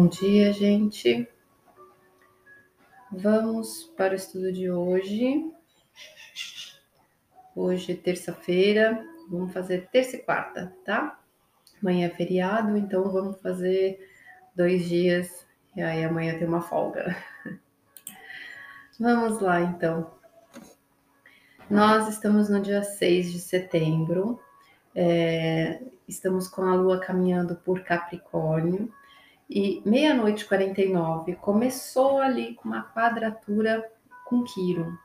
Bom dia, gente. Vamos para o estudo de hoje. Hoje, terça-feira, vamos fazer terça e quarta, tá? Amanhã é feriado, então vamos fazer dois dias e aí amanhã tem uma folga. Vamos lá, então. Nós estamos no dia 6 de setembro, é, estamos com a lua caminhando por Capricórnio e meia-noite 49 começou ali com uma quadratura com Quiro.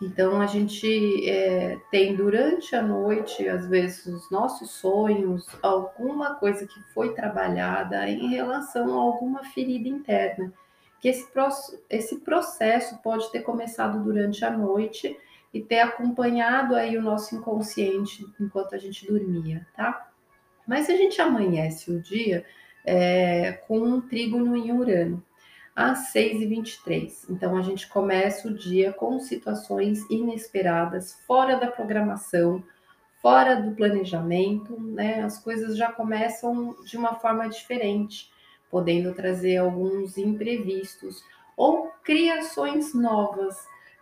Então a gente é, tem durante a noite, às vezes, os nossos sonhos, alguma coisa que foi trabalhada em relação a alguma ferida interna. Que esse, esse processo pode ter começado durante a noite e ter acompanhado aí o nosso inconsciente enquanto a gente dormia, tá? Mas a gente amanhece o dia é, com um trígono em Urano, às 6h23. Então, a gente começa o dia com situações inesperadas, fora da programação, fora do planejamento, né? As coisas já começam de uma forma diferente, podendo trazer alguns imprevistos ou criações novas.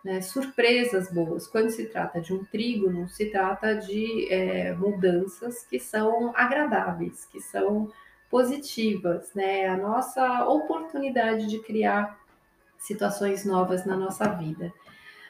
Né, surpresas boas. Quando se trata de um trígono, se trata de é, mudanças que são agradáveis, que são positivas, né? A nossa oportunidade de criar situações novas na nossa vida.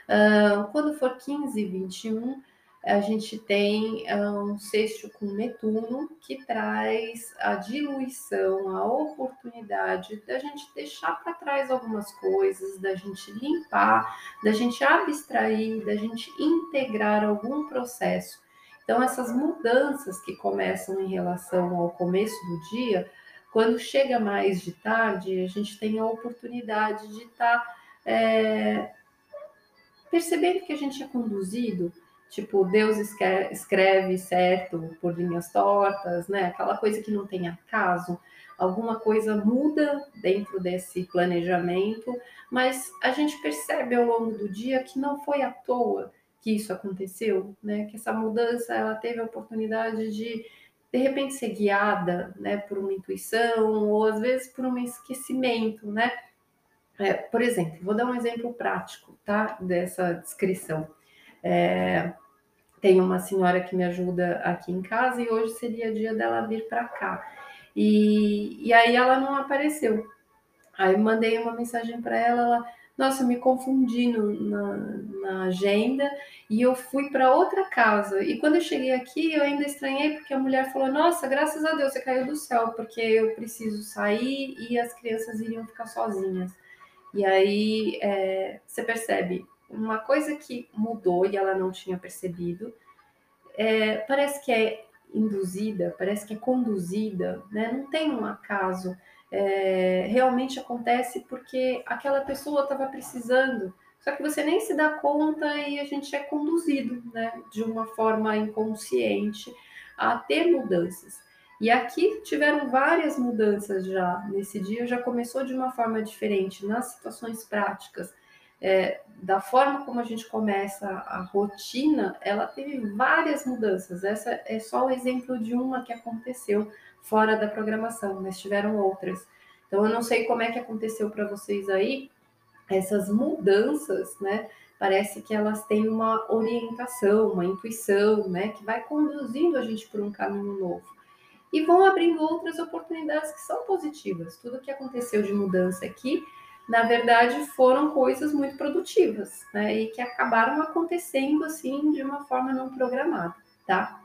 Uh, quando for 15 e 21, a gente tem um sexto com Netuno que traz a diluição, a oportunidade da gente deixar para trás algumas coisas, da gente limpar, da gente abstrair, da gente integrar algum processo então, essas mudanças que começam em relação ao começo do dia, quando chega mais de tarde, a gente tem a oportunidade de estar tá, é, percebendo que a gente é conduzido, tipo, Deus escreve certo por linhas tortas, né? Aquela coisa que não tem acaso, alguma coisa muda dentro desse planejamento, mas a gente percebe ao longo do dia que não foi à toa que isso aconteceu, né? Que essa mudança ela teve a oportunidade de de repente ser guiada, né, por uma intuição ou às vezes por um esquecimento, né? É, por exemplo, vou dar um exemplo prático, tá? Dessa descrição. É, tem uma senhora que me ajuda aqui em casa e hoje seria dia dela vir para cá. E, e aí ela não apareceu. Aí mandei uma mensagem para ela, ela nossa, eu me confundi no, na, na agenda e eu fui para outra casa. E quando eu cheguei aqui, eu ainda estranhei porque a mulher falou: Nossa, graças a Deus você caiu do céu, porque eu preciso sair e as crianças iriam ficar sozinhas. E aí é, você percebe uma coisa que mudou e ela não tinha percebido. É, parece que é induzida, parece que é conduzida, né? Não tem um acaso é, realmente acontece porque aquela pessoa estava precisando. Só que você nem se dá conta e a gente é conduzido, né, de uma forma inconsciente a ter mudanças. E aqui tiveram várias mudanças já nesse dia, já começou de uma forma diferente nas situações práticas. É, da forma como a gente começa a rotina, ela teve várias mudanças. Essa é só o exemplo de uma que aconteceu fora da programação, mas tiveram outras. Então, eu não sei como é que aconteceu para vocês aí, essas mudanças, né? Parece que elas têm uma orientação, uma intuição, né? Que vai conduzindo a gente por um caminho novo. E vão abrindo outras oportunidades que são positivas. Tudo que aconteceu de mudança aqui, na verdade, foram coisas muito produtivas, né? E que acabaram acontecendo assim de uma forma não programada, tá?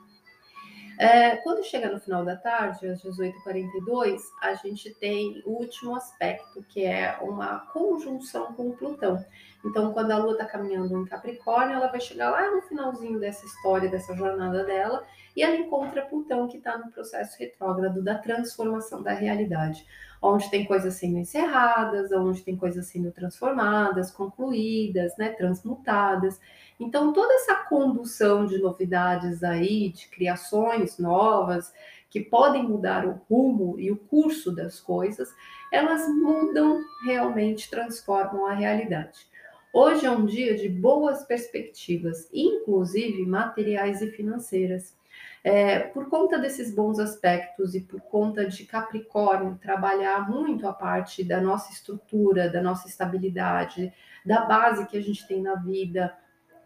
É, quando chega no final da tarde, às 18h42, a gente tem o último aspecto, que é uma conjunção com Plutão. Então, quando a Lua está caminhando em Capricórnio, ela vai chegar lá no finalzinho dessa história, dessa jornada dela, e ela encontra Plutão, que está no processo retrógrado da transformação da realidade, onde tem coisas sendo encerradas, onde tem coisas sendo transformadas, concluídas, né, transmutadas. Então, toda essa condução de novidades aí, de criações novas, que podem mudar o rumo e o curso das coisas, elas mudam realmente, transformam a realidade. Hoje é um dia de boas perspectivas, inclusive materiais e financeiras. É, por conta desses bons aspectos e por conta de Capricórnio trabalhar muito a parte da nossa estrutura, da nossa estabilidade, da base que a gente tem na vida,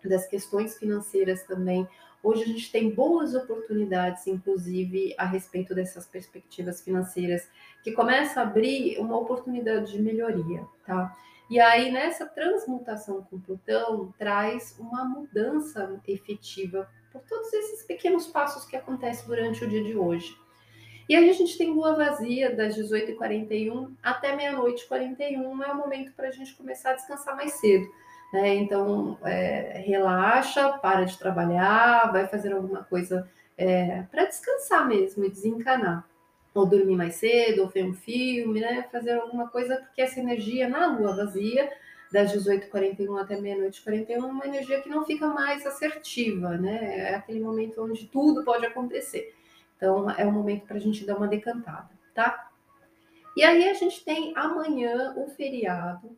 das questões financeiras também. Hoje a gente tem boas oportunidades, inclusive, a respeito dessas perspectivas financeiras, que começa a abrir uma oportunidade de melhoria, tá? E aí, nessa transmutação com Plutão, traz uma mudança efetiva por todos esses pequenos passos que acontecem durante o dia de hoje. E aí a gente tem lua vazia das 18h41 até meia-noite 41, é o momento para a gente começar a descansar mais cedo. Né? Então, é, relaxa, para de trabalhar, vai fazer alguma coisa é, para descansar mesmo e desencanar ou dormir mais cedo, ou ver um filme, né? Fazer alguma coisa, porque essa energia na lua vazia, das 18h41 até meia-noite 41, é uma energia que não fica mais assertiva, né? É aquele momento onde tudo pode acontecer. Então, é o momento para a gente dar uma decantada, tá? E aí a gente tem amanhã o feriado,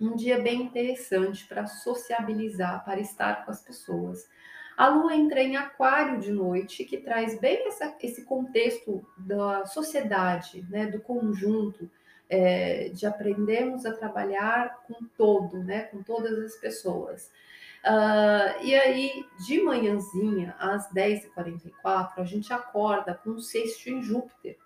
um dia bem interessante para sociabilizar, para estar com as pessoas. A lua entra em aquário de noite, que traz bem essa, esse contexto da sociedade, né, do conjunto, é, de aprendermos a trabalhar com todo, né, com todas as pessoas. Uh, e aí, de manhãzinha, às 10h44, a gente acorda com um sexto em Júpiter,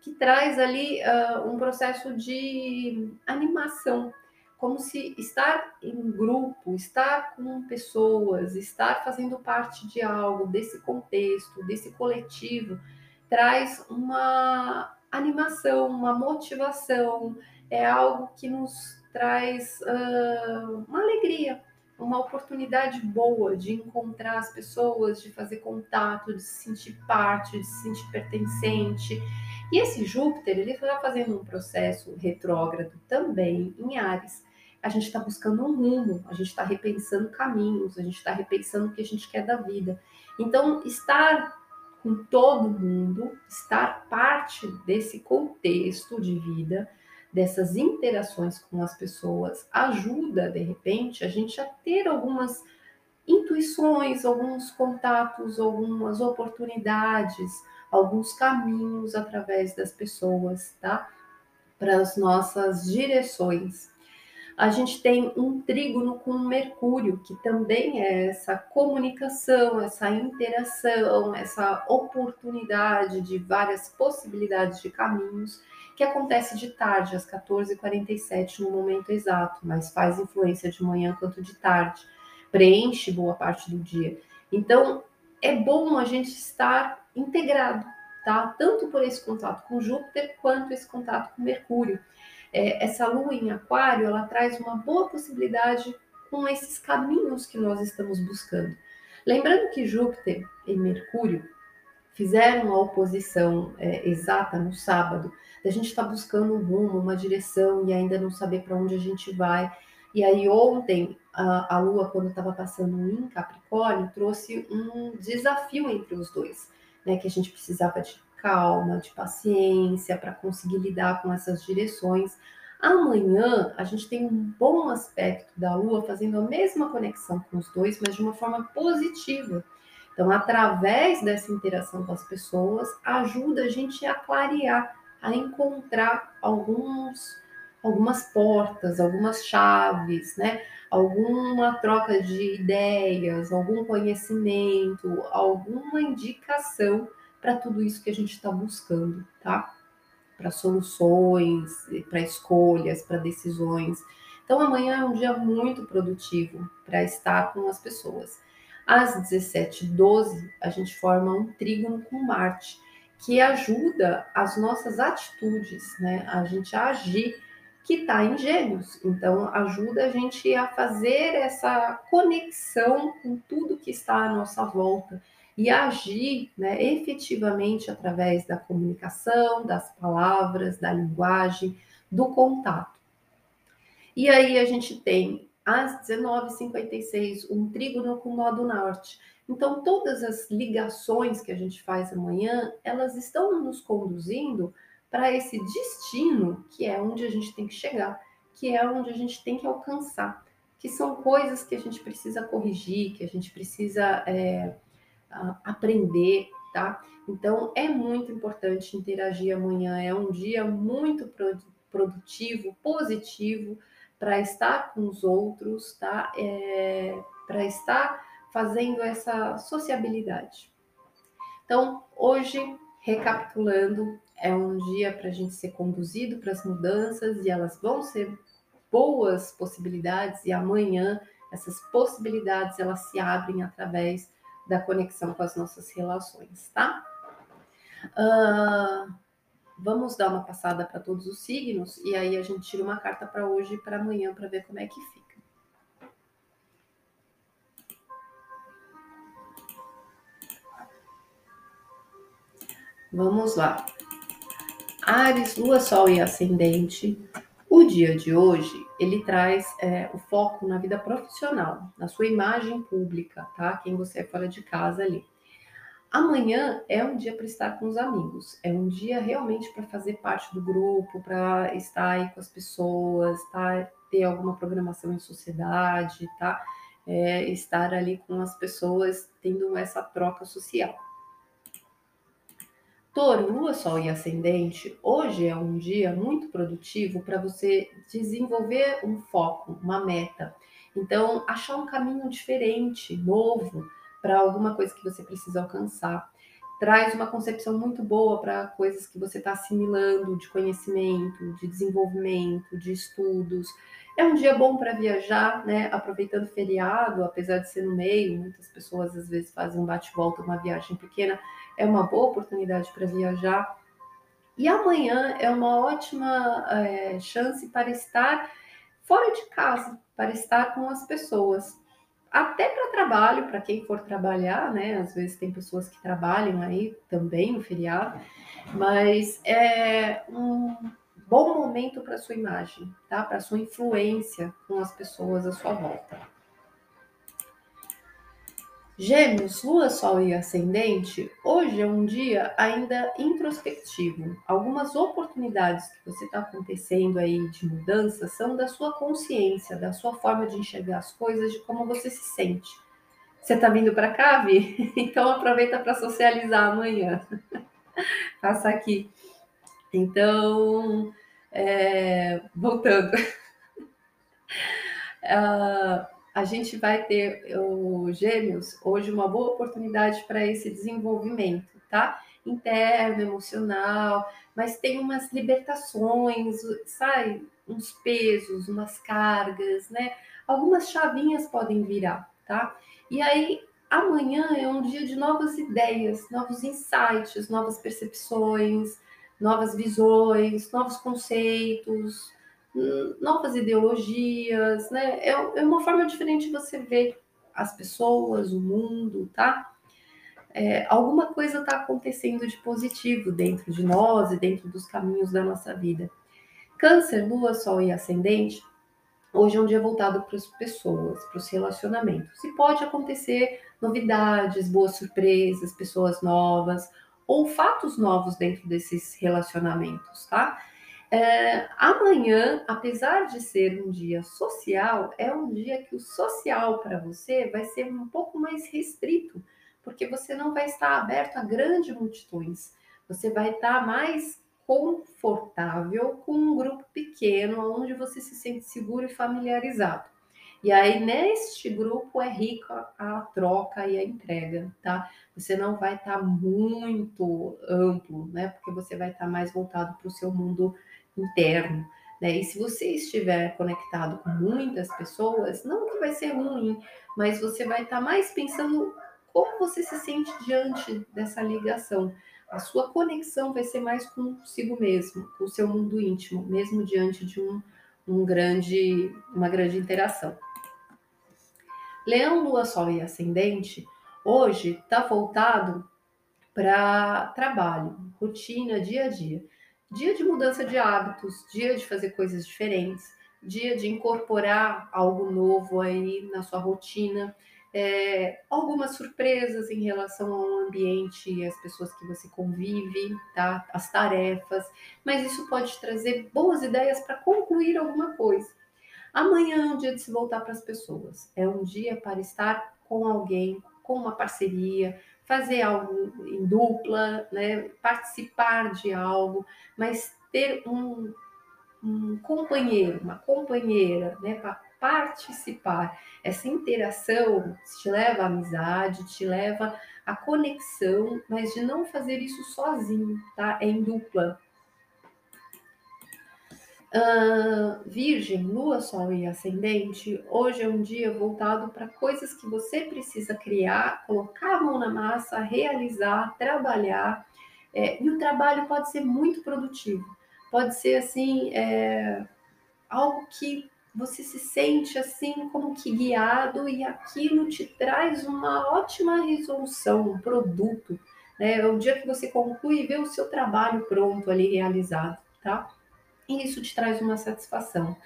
que traz ali uh, um processo de animação, como se estar em grupo, estar com pessoas, estar fazendo parte de algo, desse contexto, desse coletivo, traz uma animação, uma motivação, é algo que nos traz uh, uma alegria, uma oportunidade boa de encontrar as pessoas, de fazer contato, de se sentir parte, de se sentir pertencente. E esse Júpiter, ele está fazendo um processo retrógrado também em Ares a gente está buscando um rumo, a gente está repensando caminhos, a gente está repensando o que a gente quer da vida. Então, estar com todo mundo, estar parte desse contexto de vida, dessas interações com as pessoas, ajuda, de repente, a gente a ter algumas intuições, alguns contatos, algumas oportunidades, alguns caminhos através das pessoas, tá? Para as nossas direções a gente tem um trígono com Mercúrio, que também é essa comunicação, essa interação, essa oportunidade de várias possibilidades de caminhos, que acontece de tarde, às 14h47, no momento exato, mas faz influência de manhã quanto de tarde, preenche boa parte do dia. Então, é bom a gente estar integrado, tá? Tanto por esse contato com Júpiter quanto esse contato com Mercúrio é, essa lua em aquário, ela traz uma boa possibilidade com esses caminhos que nós estamos buscando. Lembrando que Júpiter e Mercúrio fizeram a oposição é, exata no sábado, a gente está buscando um rumo, uma direção e ainda não saber para onde a gente vai. E aí ontem a, a Lua, quando estava passando em Capricórnio, trouxe um desafio entre os dois, né? Que a gente precisava de calma, de paciência para conseguir lidar com essas direções. Amanhã a gente tem um bom aspecto da Lua fazendo a mesma conexão com os dois, mas de uma forma positiva. Então, através dessa interação com as pessoas, ajuda a gente a clarear, a encontrar alguns, algumas portas, algumas chaves, né? Alguma troca de ideias, algum conhecimento, alguma indicação para tudo isso que a gente está buscando, tá? Para soluções, para escolhas, para decisões. Então amanhã é um dia muito produtivo para estar com as pessoas. Às 17h12, a gente forma um trígono com Marte, que ajuda as nossas atitudes, né? A gente a agir, que está em gêmeos. Então, ajuda a gente a fazer essa conexão com tudo que está à nossa volta e agir né, efetivamente através da comunicação, das palavras, da linguagem, do contato. E aí a gente tem às 19h56 um trígono com modo norte. Então, todas as ligações que a gente faz amanhã, elas estão nos conduzindo para esse destino que é onde a gente tem que chegar, que é onde a gente tem que alcançar, que são coisas que a gente precisa corrigir, que a gente precisa é, uh, aprender, tá? Então é muito importante interagir amanhã. É um dia muito produtivo, positivo para estar com os outros, tá? É, para estar fazendo essa sociabilidade. Então, hoje, recapitulando, é um dia para a gente ser conduzido para as mudanças e elas vão ser boas possibilidades e amanhã essas possibilidades elas se abrem através da conexão com as nossas relações, tá? Uh, vamos dar uma passada para todos os signos e aí a gente tira uma carta para hoje e para amanhã para ver como é que fica. Vamos lá. Ares, Lua, Sol e Ascendente. O dia de hoje ele traz é, o foco na vida profissional, na sua imagem pública, tá? Quem você é fora de casa ali. Amanhã é um dia para estar com os amigos, é um dia realmente para fazer parte do grupo, para estar aí com as pessoas, tá? ter alguma programação em sociedade, tá? É, estar ali com as pessoas, tendo essa troca social. Touro, Lua, Sol e Ascendente, hoje é um dia muito produtivo para você desenvolver um foco, uma meta. Então, achar um caminho diferente, novo, para alguma coisa que você precisa alcançar. Traz uma concepção muito boa para coisas que você está assimilando de conhecimento, de desenvolvimento, de estudos. É um dia bom para viajar, né? Aproveitando feriado, apesar de ser no meio, muitas pessoas às vezes fazem um bate-volta, uma viagem pequena. É uma boa oportunidade para viajar. E amanhã é uma ótima é, chance para estar fora de casa, para estar com as pessoas até para trabalho, para quem for trabalhar, né? Às vezes tem pessoas que trabalham aí também no feriado, mas é um bom momento para sua imagem, tá? Para sua influência com as pessoas à sua volta. Gêmeos, Lua, Sol e Ascendente, hoje é um dia ainda introspectivo. Algumas oportunidades que você está acontecendo aí de mudança são da sua consciência, da sua forma de enxergar as coisas, de como você se sente. Você está vindo para cá, Vi? Então aproveita para socializar amanhã. Passa aqui. Então, é... voltando. uh a gente vai ter o Gêmeos hoje uma boa oportunidade para esse desenvolvimento, tá? Interno, emocional, mas tem umas libertações, sai uns pesos, umas cargas, né? Algumas chavinhas podem virar, tá? E aí amanhã é um dia de novas ideias, novos insights, novas percepções, novas visões, novos conceitos, novas ideologias, né? É, é uma forma diferente de você ver as pessoas, o mundo, tá? É, alguma coisa está acontecendo de positivo dentro de nós e dentro dos caminhos da nossa vida. Câncer, Lua, Sol e Ascendente, hoje é um dia voltado para as pessoas, para os relacionamentos. E pode acontecer novidades, boas surpresas, pessoas novas ou fatos novos dentro desses relacionamentos, tá? É, amanhã, apesar de ser um dia social, é um dia que o social para você vai ser um pouco mais restrito, porque você não vai estar aberto a grandes multidões. Você vai estar mais confortável com um grupo pequeno, onde você se sente seguro e familiarizado. E aí, neste grupo, é rica a troca e a entrega, tá? Você não vai estar muito amplo, né? Porque você vai estar mais voltado para o seu mundo interno. Né? E se você estiver conectado com muitas pessoas, não que vai ser ruim, mas você vai estar mais pensando como você se sente diante dessa ligação. A sua conexão vai ser mais consigo mesmo, com o seu mundo íntimo, mesmo diante de um, um grande, uma grande interação. Leão, Lua, Sol e Ascendente, hoje está voltado para trabalho, rotina, dia a dia. Dia de mudança de hábitos, dia de fazer coisas diferentes, dia de incorporar algo novo aí na sua rotina, é, algumas surpresas em relação ao ambiente e as pessoas que você convive, tá? As tarefas, mas isso pode trazer boas ideias para concluir alguma coisa. Amanhã é um dia de se voltar para as pessoas, é um dia para estar com alguém, com uma parceria, fazer algo em dupla, né? participar de algo, mas ter um, um companheiro, uma companheira, né? para participar. Essa interação te leva à amizade, te leva à conexão, mas de não fazer isso sozinho, tá? É em dupla. Uh, virgem, Lua, Sol e Ascendente, hoje é um dia voltado para coisas que você precisa criar, colocar a mão na massa, realizar, trabalhar. É, e o trabalho pode ser muito produtivo, pode ser assim, é, algo que você se sente assim como que guiado e aquilo te traz uma ótima resolução, um produto. Né? É o dia que você conclui e vê o seu trabalho pronto ali realizado, tá? E isso te traz uma satisfação.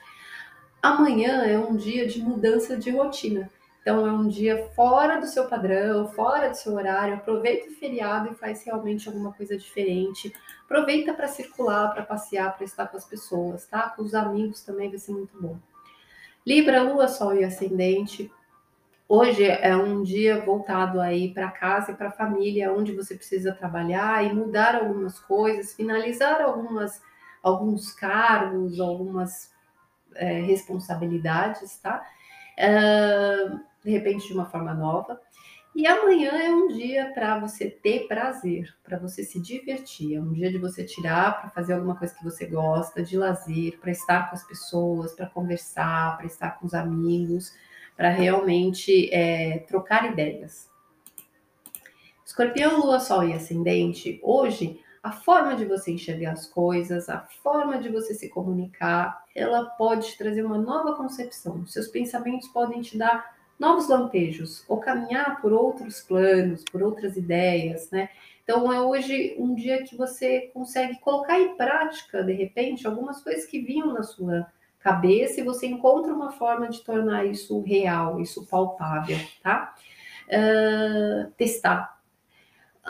Amanhã é um dia de mudança de rotina. Então é um dia fora do seu padrão, fora do seu horário. Aproveita o feriado e faz realmente alguma coisa diferente. Aproveita para circular, para passear, para estar com as pessoas, tá? Com os amigos também vai ser muito bom. Libra, Lua, Sol e Ascendente. Hoje é um dia voltado aí para casa e para a família, onde você precisa trabalhar e mudar algumas coisas, finalizar algumas alguns cargos, algumas é, responsabilidades, tá? Uh, de repente de uma forma nova. E amanhã é um dia para você ter prazer, para você se divertir. É um dia de você tirar para fazer alguma coisa que você gosta, de lazer, para estar com as pessoas, para conversar, para estar com os amigos, para realmente é, trocar ideias. Escorpião, Lua, Sol e Ascendente, hoje a forma de você enxergar as coisas, a forma de você se comunicar, ela pode te trazer uma nova concepção. Seus pensamentos podem te dar novos lampejos ou caminhar por outros planos, por outras ideias, né? Então é hoje um dia que você consegue colocar em prática, de repente, algumas coisas que vinham na sua cabeça e você encontra uma forma de tornar isso real, isso palpável, tá? Uh, testar,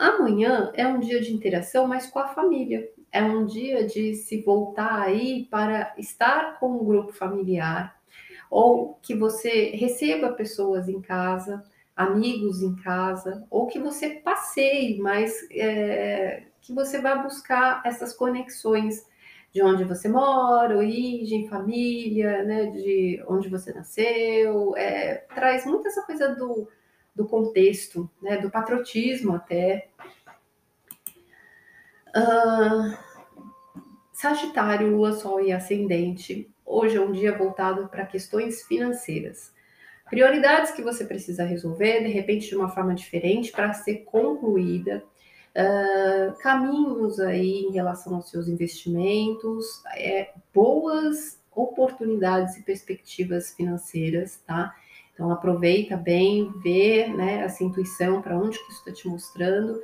Amanhã é um dia de interação, mas com a família. É um dia de se voltar aí para estar com o grupo familiar, ou que você receba pessoas em casa, amigos em casa, ou que você passeie, mas é, que você vá buscar essas conexões de onde você mora, origem, família, né, de onde você nasceu, é, traz muito essa coisa do do contexto, né, do patriotismo até. Uh, Sagitário, Lua, Sol e Ascendente. Hoje é um dia voltado para questões financeiras. Prioridades que você precisa resolver, de repente, de uma forma diferente, para ser concluída. Uh, caminhos aí em relação aos seus investimentos, é, boas oportunidades e perspectivas financeiras, tá? Então aproveita bem, vê né, essa intuição para onde que isso está te mostrando.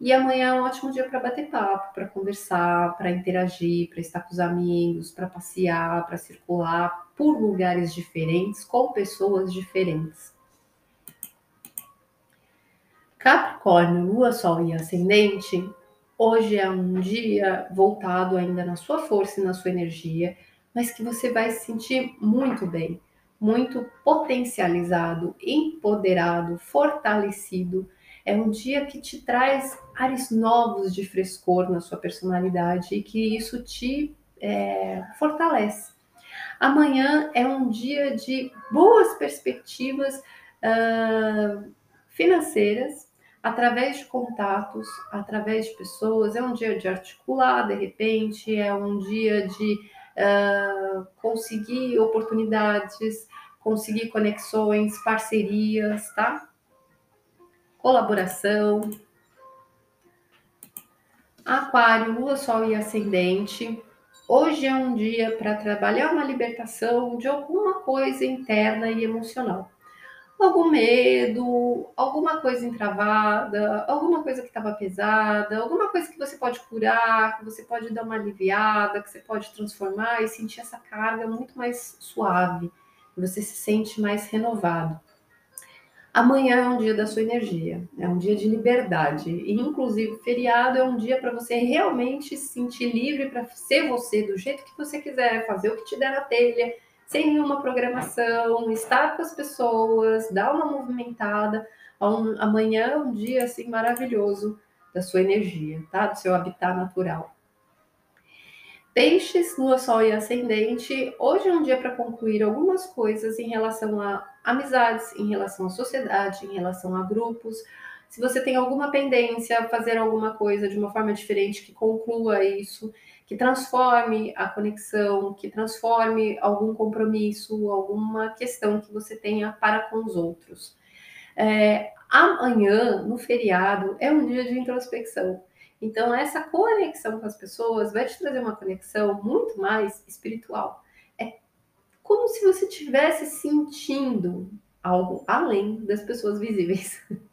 E amanhã é um ótimo dia para bater papo, para conversar, para interagir, para estar com os amigos, para passear, para circular por lugares diferentes, com pessoas diferentes. Capricórnio, Lua, Sol e Ascendente, hoje é um dia voltado ainda na sua força e na sua energia, mas que você vai se sentir muito bem muito potencializado, empoderado, fortalecido. É um dia que te traz ares novos de frescor na sua personalidade e que isso te é, fortalece. Amanhã é um dia de boas perspectivas uh, financeiras, através de contatos, através de pessoas. É um dia de articular, de repente, é um dia de uh, conseguir oportunidades, conseguir conexões, parcerias, tá? Colaboração. Aquário, Lua, Sol e Ascendente. Hoje é um dia para trabalhar uma libertação de alguma coisa interna e emocional algum medo, alguma coisa entravada, alguma coisa que estava pesada, alguma coisa que você pode curar, que você pode dar uma aliviada, que você pode transformar e sentir essa carga muito mais suave, você se sente mais renovado. Amanhã é um dia da sua energia, é um dia de liberdade. E, inclusive, feriado é um dia para você realmente se sentir livre para ser você do jeito que você quiser, fazer o que te der na telha, sem nenhuma programação, estar com as pessoas, dar uma movimentada. amanhã é um dia assim maravilhoso da sua energia, tá? Do seu habitat natural. Peixes, Lua, Sol e Ascendente. Hoje é um dia para concluir algumas coisas em relação a amizades, em relação à sociedade, em relação a grupos. Se você tem alguma pendência, fazer alguma coisa de uma forma diferente que conclua isso, que transforme a conexão, que transforme algum compromisso, alguma questão que você tenha para com os outros. É, amanhã, no feriado, é um dia de introspecção. Então, essa conexão com as pessoas vai te trazer uma conexão muito mais espiritual. É como se você estivesse sentindo algo além das pessoas visíveis.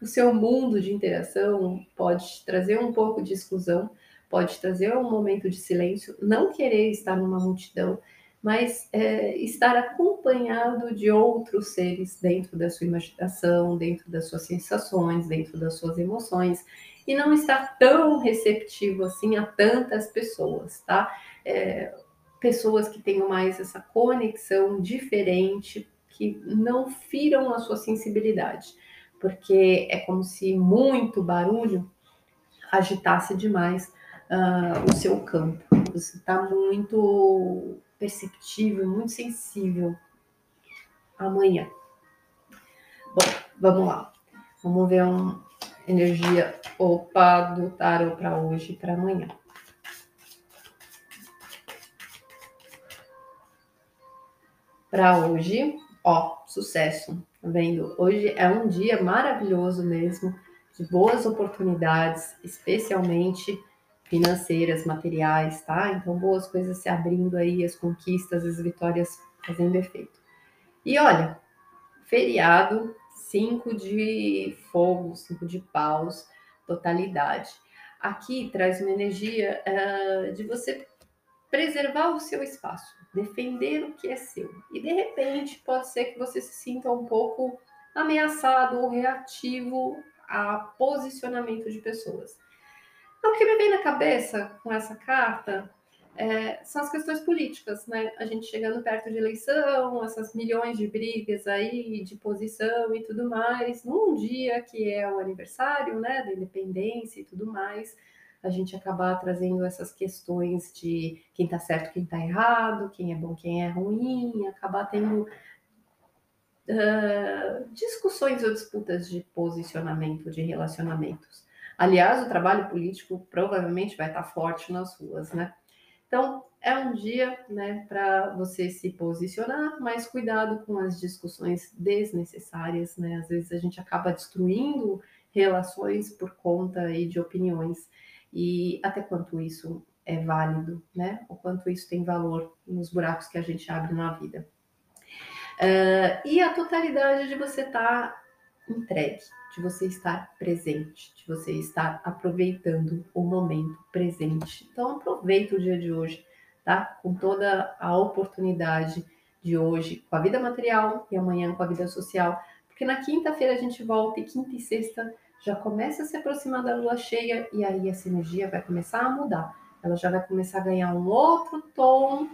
O seu mundo de interação pode trazer um pouco de exclusão, pode trazer um momento de silêncio, não querer estar numa multidão, mas é, estar acompanhado de outros seres dentro da sua imaginação, dentro das suas sensações, dentro das suas emoções, e não estar tão receptivo assim a tantas pessoas, tá? É, pessoas que tenham mais essa conexão diferente, que não firam a sua sensibilidade, porque é como se muito barulho agitasse demais uh, o seu campo. Você está muito perceptível, muito sensível amanhã. Bom, vamos lá. Vamos ver uma energia opa do tarot para hoje e para amanhã. Para hoje, ó, sucesso. Tá vendo? Hoje é um dia maravilhoso mesmo, de boas oportunidades, especialmente financeiras, materiais, tá? Então, boas coisas se abrindo aí, as conquistas, as vitórias fazendo efeito. E olha, feriado, cinco de fogo, cinco de paus, totalidade. Aqui traz uma energia uh, de você preservar o seu espaço, defender o que é seu. E de repente pode ser que você se sinta um pouco ameaçado ou reativo a posicionamento de pessoas. Então, o que me vem na cabeça com essa carta é, são as questões políticas, né? A gente chegando perto de eleição, essas milhões de brigas aí, de posição e tudo mais, num dia que é o aniversário, né, da independência e tudo mais, a gente acabar trazendo essas questões de quem tá certo, quem tá errado, quem é bom, quem é ruim, acabar tendo uh, discussões ou disputas de posicionamento, de relacionamentos. Aliás, o trabalho político provavelmente vai estar forte nas ruas, né? Então, é um dia, né, para você se posicionar, mas cuidado com as discussões desnecessárias, né? Às vezes a gente acaba destruindo relações por conta aí de opiniões e até quanto isso é válido, né? O quanto isso tem valor nos buracos que a gente abre na vida. Uh, e a totalidade de você estar tá entregue, de você estar presente, de você estar aproveitando o momento presente. Então aproveita o dia de hoje, tá? Com toda a oportunidade de hoje com a vida material e amanhã com a vida social, porque na quinta-feira a gente volta e quinta e sexta já começa a se aproximar da lua cheia e aí essa energia vai começar a mudar. Ela já vai começar a ganhar um outro tom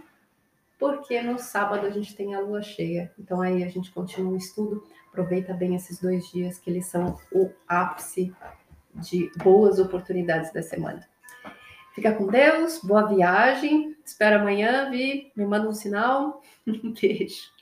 porque no sábado a gente tem a lua cheia. Então aí a gente continua o estudo, aproveita bem esses dois dias que eles são o ápice de boas oportunidades da semana. Fica com Deus, boa viagem. Espero amanhã, Vi. Me manda um sinal. Um beijo.